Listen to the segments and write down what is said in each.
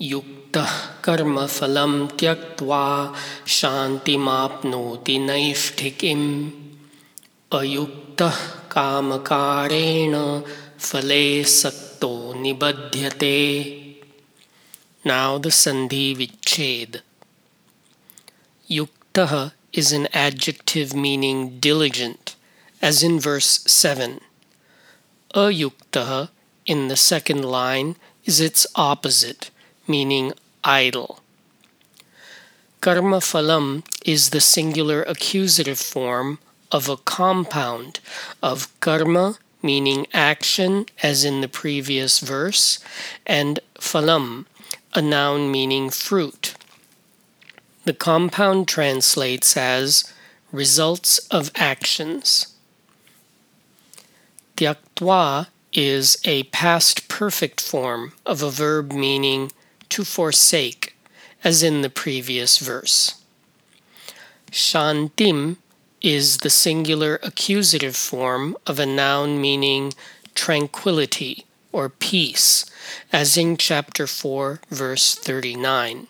युक्त कर्म फलम त्यक्त्वा शांति मापनोति नैष्ठिकिम। अयुक्त कामकारेण फले सक्तो निबध्यते। नाउ संधि विच्छेद युक्त is an adjective meaning diligent as in verse 7 अयुक्त in the second line is its opposite meaning idle. Karma phalam is the singular accusative form of a compound of karma, meaning action, as in the previous verse, and phalam, a noun meaning fruit. The compound translates as results of actions. Tyaktva is a past perfect form of a verb meaning to forsake, as in the previous verse. Shantim is the singular accusative form of a noun meaning tranquility or peace, as in chapter 4, verse 39.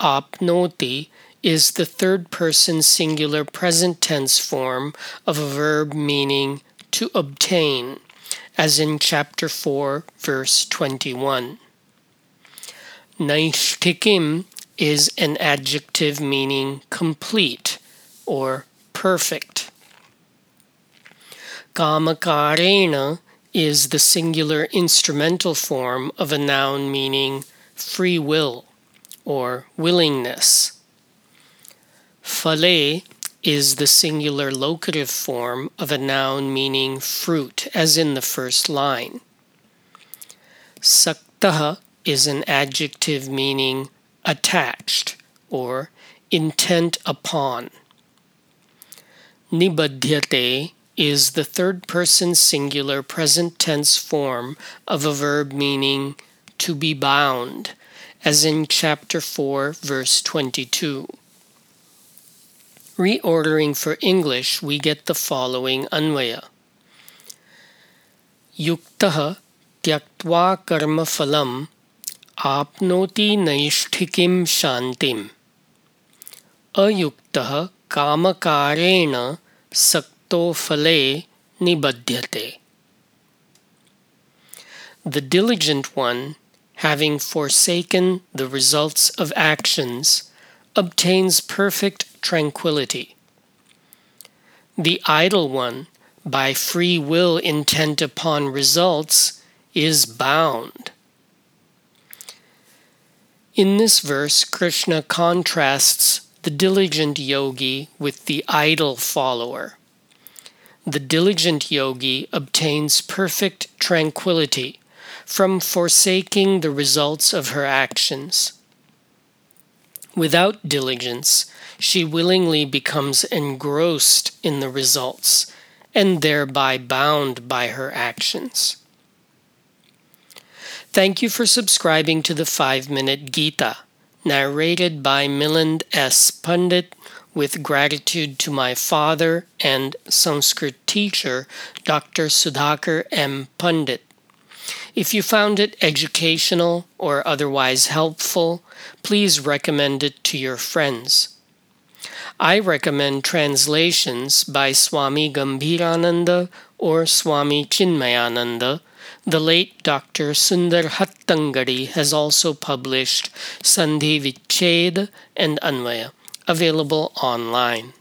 Apnoti is the third person singular present tense form of a verb meaning to obtain, as in chapter 4, verse 21. Naishtikim is an adjective meaning complete or perfect. Kamakarena is the singular instrumental form of a noun meaning free will or willingness. Fale is the singular locative form of a noun meaning fruit, as in the first line. Saktaha is an adjective meaning attached or intent upon. Nibadhyate is the third person singular present tense form of a verb meaning to be bound, as in chapter 4, verse 22. Reordering for English, we get the following anvaya. Yuktaha tyaktva karma phalam apnoti naishtikim shantim. Ayuktaha kamakarena sak fale nibadhyate. The diligent one, having forsaken the results of actions, obtains perfect tranquility. The idle one, by free will intent upon results, is bound. In this verse, Krishna contrasts the diligent yogi with the idle follower the diligent yogi obtains perfect tranquility from forsaking the results of her actions. Without diligence, she willingly becomes engrossed in the results and thereby bound by her actions. Thank you for subscribing to the 5 Minute Gita, narrated by Milind S. Pundit with gratitude to my father and Sanskrit teacher, Dr. Sudhakar M. Pundit. If you found it educational or otherwise helpful, please recommend it to your friends. I recommend translations by Swami Gambhirananda or Swami Chinmayananda. The late Dr. Sundar Hattangadi has also published Sandhi Vichhed and Anvaya available online.